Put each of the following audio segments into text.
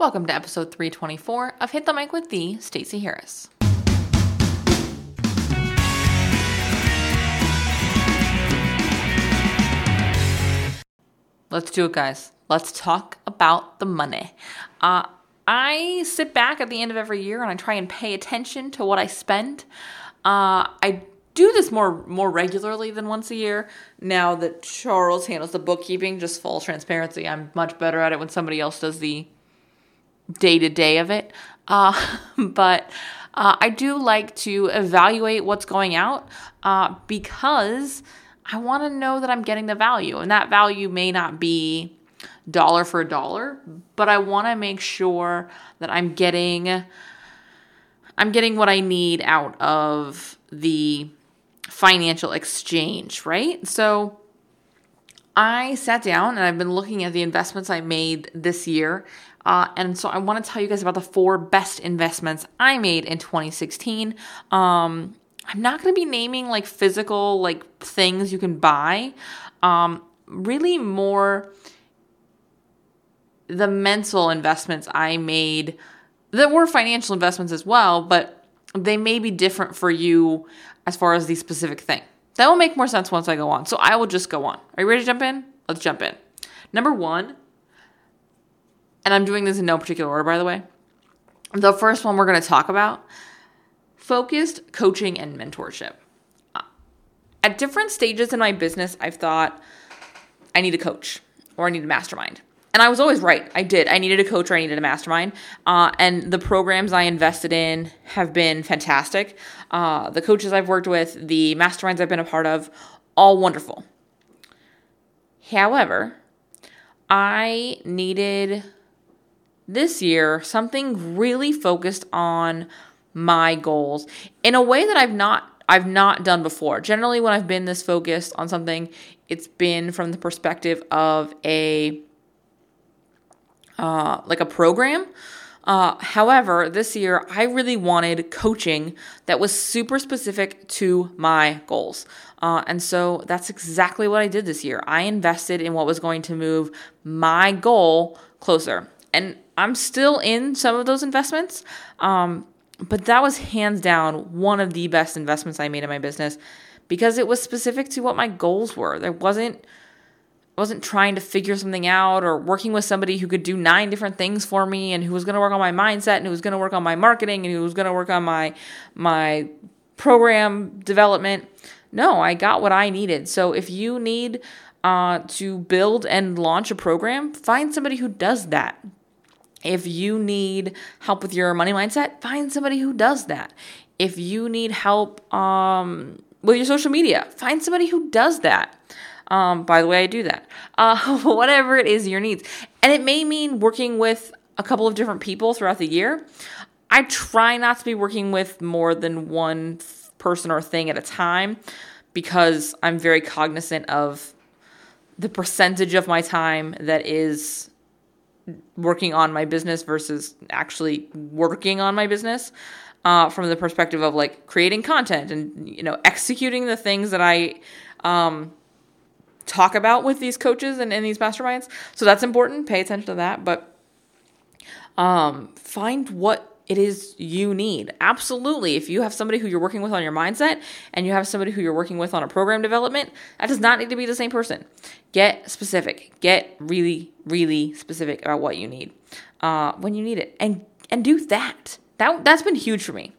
Welcome to episode 324 of Hit the Mic with the Stacey Harris. Let's do it, guys. Let's talk about the money. Uh, I sit back at the end of every year and I try and pay attention to what I spend. Uh, I do this more more regularly than once a year. Now that Charles handles the bookkeeping, just full transparency, I'm much better at it when somebody else does the day to day of it. Uh, but uh, I do like to evaluate what's going out uh, because I want to know that I'm getting the value, and that value may not be dollar for dollar, but I want to make sure that I'm getting I'm getting what I need out of the financial exchange, right? So I sat down and I've been looking at the investments I made this year. Uh, and so I want to tell you guys about the four best investments I made in 2016. Um, I'm not going to be naming like physical like things you can buy. Um, really more the mental investments I made that were financial investments as well, but they may be different for you as far as the specific thing. That will make more sense once I go on. So I will just go on. Are you ready to jump in? Let's jump in. Number one, and I'm doing this in no particular order, by the way. The first one we're going to talk about focused coaching and mentorship. Uh, at different stages in my business, I've thought I need a coach or I need a mastermind. And I was always right. I did. I needed a coach or I needed a mastermind. Uh, and the programs I invested in have been fantastic. Uh, the coaches I've worked with, the masterminds I've been a part of, all wonderful. However, I needed this year something really focused on my goals in a way that I've not I've not done before. Generally when I've been this focused on something, it's been from the perspective of a uh, like a program. Uh, however, this year I really wanted coaching that was super specific to my goals. Uh, and so that's exactly what I did this year. I invested in what was going to move my goal closer. And I'm still in some of those investments, um, but that was hands down one of the best investments I made in my business because it was specific to what my goals were. There wasn't I wasn't trying to figure something out or working with somebody who could do nine different things for me and who was going to work on my mindset and who was going to work on my marketing and who was going to work on my my program development. No, I got what I needed. So if you need uh, to build and launch a program, find somebody who does that. If you need help with your money mindset, find somebody who does that. If you need help um, with your social media, find somebody who does that. Um, by the way, I do that. Uh, whatever it is your needs. And it may mean working with a couple of different people throughout the year. I try not to be working with more than one person or thing at a time because I'm very cognizant of the percentage of my time that is working on my business versus actually working on my business uh, from the perspective of like creating content and you know executing the things that I um, talk about with these coaches and in these masterminds. So that's important. Pay attention to that, but um, find what it is you need. Absolutely. If you have somebody who you're working with on your mindset and you have somebody who you're working with on a program development, that does not need to be the same person. Get specific. Get really, really specific about what you need uh, when you need it, and and do that. That that's been huge for me.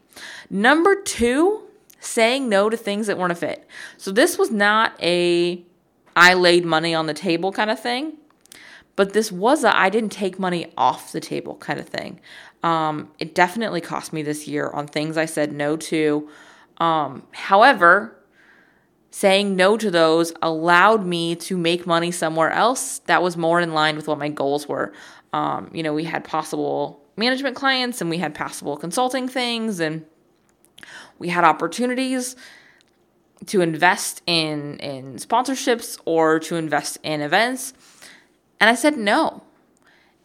Number two, saying no to things that weren't a fit. So this was not a I laid money on the table kind of thing. But this was a I didn't take money off the table kind of thing. Um, it definitely cost me this year on things I said no to. Um, however, saying no to those allowed me to make money somewhere else that was more in line with what my goals were. Um, you know, we had possible management clients and we had possible consulting things and we had opportunities to invest in in sponsorships or to invest in events. And I said no.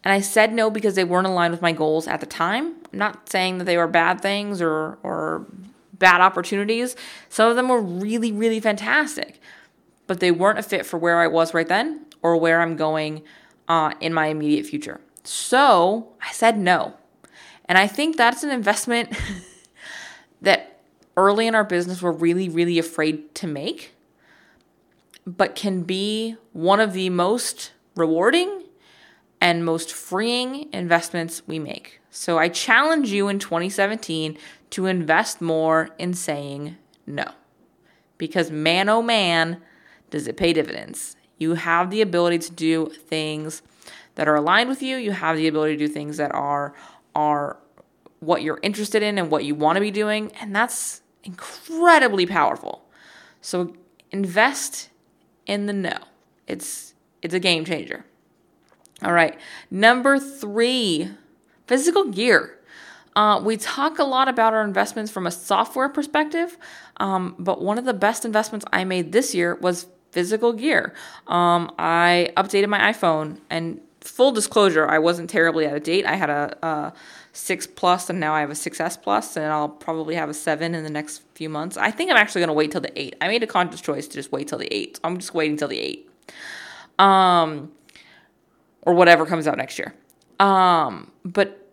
And I said no because they weren't aligned with my goals at the time. I'm not saying that they were bad things or or bad opportunities. Some of them were really really fantastic, but they weren't a fit for where I was right then or where I'm going uh, in my immediate future. So I said no. And I think that's an investment that early in our business we're really, really afraid to make, but can be one of the most rewarding and most freeing investments we make. So I challenge you in 2017 to invest more in saying no. Because man, oh man, does it pay dividends. You have the ability to do things that are aligned with you. You have the ability to do things that are are what you're interested in and what you want to be doing, and that's incredibly powerful. So invest in the no. It's it's a game changer. All right. Number 3, physical gear. Uh, we talk a lot about our investments from a software perspective, um, but one of the best investments I made this year was physical gear. Um, I updated my iPhone, and full disclosure, I wasn't terribly out of date. I had a, a 6 Plus, and now I have a 6S Plus, and I'll probably have a 7 in the next few months. I think I'm actually going to wait till the 8. I made a conscious choice to just wait till the 8. I'm just waiting till the 8. Um, or whatever comes out next year. Um, but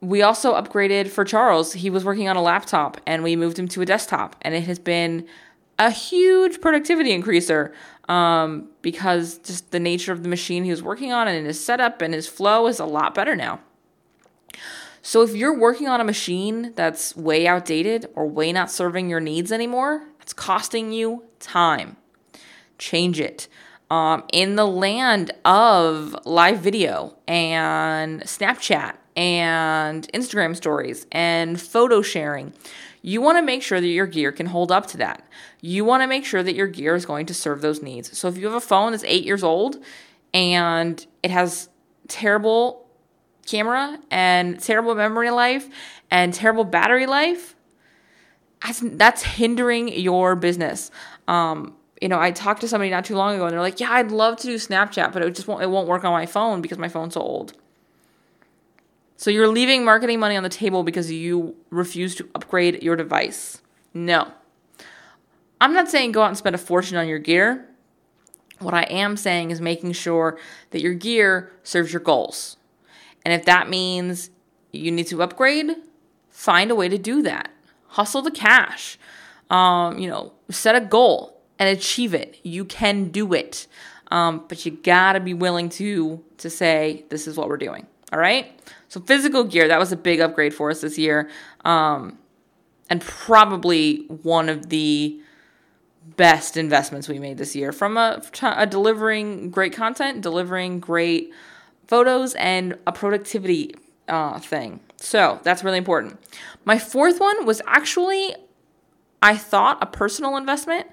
we also upgraded for Charles. He was working on a laptop and we moved him to a desktop, and it has been a huge productivity increaser um, because just the nature of the machine he was working on and his setup and his flow is a lot better now. So if you're working on a machine that's way outdated or way not serving your needs anymore, it's costing you time. Change it. Um, in the land of live video and Snapchat and Instagram stories and photo sharing. You want to make sure that your gear can hold up to that. You want to make sure that your gear is going to serve those needs. So if you have a phone that's eight years old and it has terrible camera and terrible memory life and terrible battery life, that's, that's hindering your business. Um, you know, I talked to somebody not too long ago and they're like, "Yeah, I'd love to do Snapchat, but it just won't it won't work on my phone because my phone's so old." So you're leaving marketing money on the table because you refuse to upgrade your device. No. I'm not saying go out and spend a fortune on your gear. What I am saying is making sure that your gear serves your goals. And if that means you need to upgrade, find a way to do that. Hustle the cash. Um, you know, set a goal and achieve it. You can do it. Um, but you gotta be willing to to say this is what we're doing. All right. So physical gear, that was a big upgrade for us this year. Um, and probably one of the best investments we made this year from a, a delivering great content, delivering great photos, and a productivity uh, thing. So that's really important. My fourth one was actually, I thought, a personal investment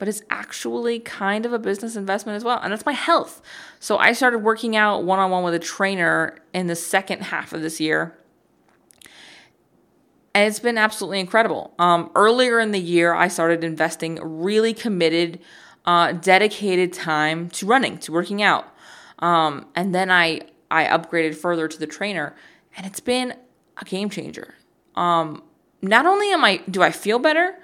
but it's actually kind of a business investment as well. And that's my health. So I started working out one on one with a trainer in the second half of this year. And it's been absolutely incredible. Um, earlier in the year, I started investing really committed, uh, dedicated time to running, to working out. Um, and then I, I upgraded further to the trainer, and it's been a game changer. Um, not only am I do I feel better,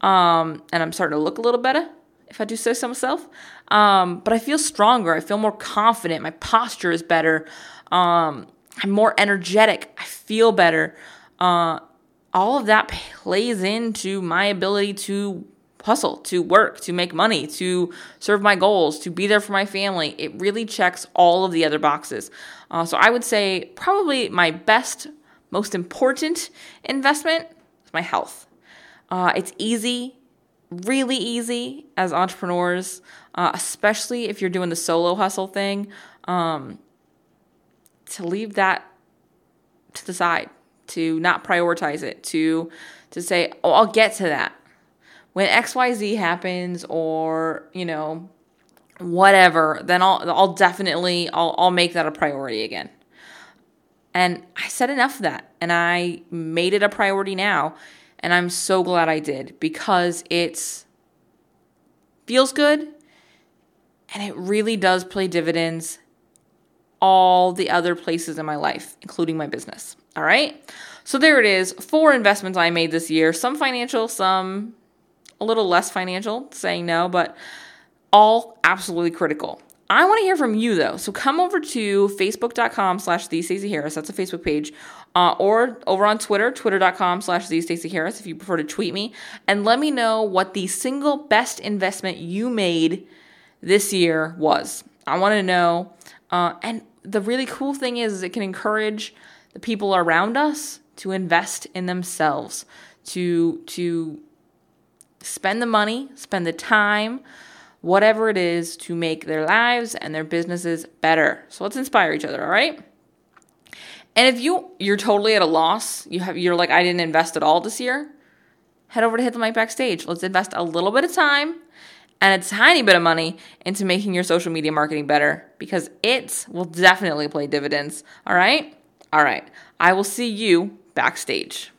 um, and I'm starting to look a little better, if I do say so myself. Um, but I feel stronger. I feel more confident. My posture is better. Um, I'm more energetic. I feel better. Uh, all of that plays into my ability to hustle, to work, to make money, to serve my goals, to be there for my family. It really checks all of the other boxes. Uh, so I would say probably my best, most important investment is my health. Uh, it's easy, really easy as entrepreneurs, uh, especially if you're doing the solo hustle thing, um, to leave that to the side, to not prioritize it, to to say, "Oh, I'll get to that when X Y Z happens," or you know, whatever. Then I'll I'll definitely I'll I'll make that a priority again. And I said enough of that, and I made it a priority now and I'm so glad I did because it's feels good and it really does play dividends all the other places in my life, including my business. All right. So there it is. Four investments I made this year. Some financial, some a little less financial, saying no, but all absolutely critical. I want to hear from you though. So come over to facebook.com slash Harris. That's a Facebook page. Uh, or over on Twitter, twitter.com slash Harris if you prefer to tweet me. And let me know what the single best investment you made this year was. I want to know. Uh, and the really cool thing is, is it can encourage the people around us to invest in themselves, to to spend the money, spend the time, whatever it is to make their lives and their businesses better. So let's inspire each other, all right? And if you you're totally at a loss, you have you're like I didn't invest at all this year, head over to Hit the Mic Backstage. Let's invest a little bit of time and a tiny bit of money into making your social media marketing better because it will definitely play dividends. All right? All right. I will see you backstage.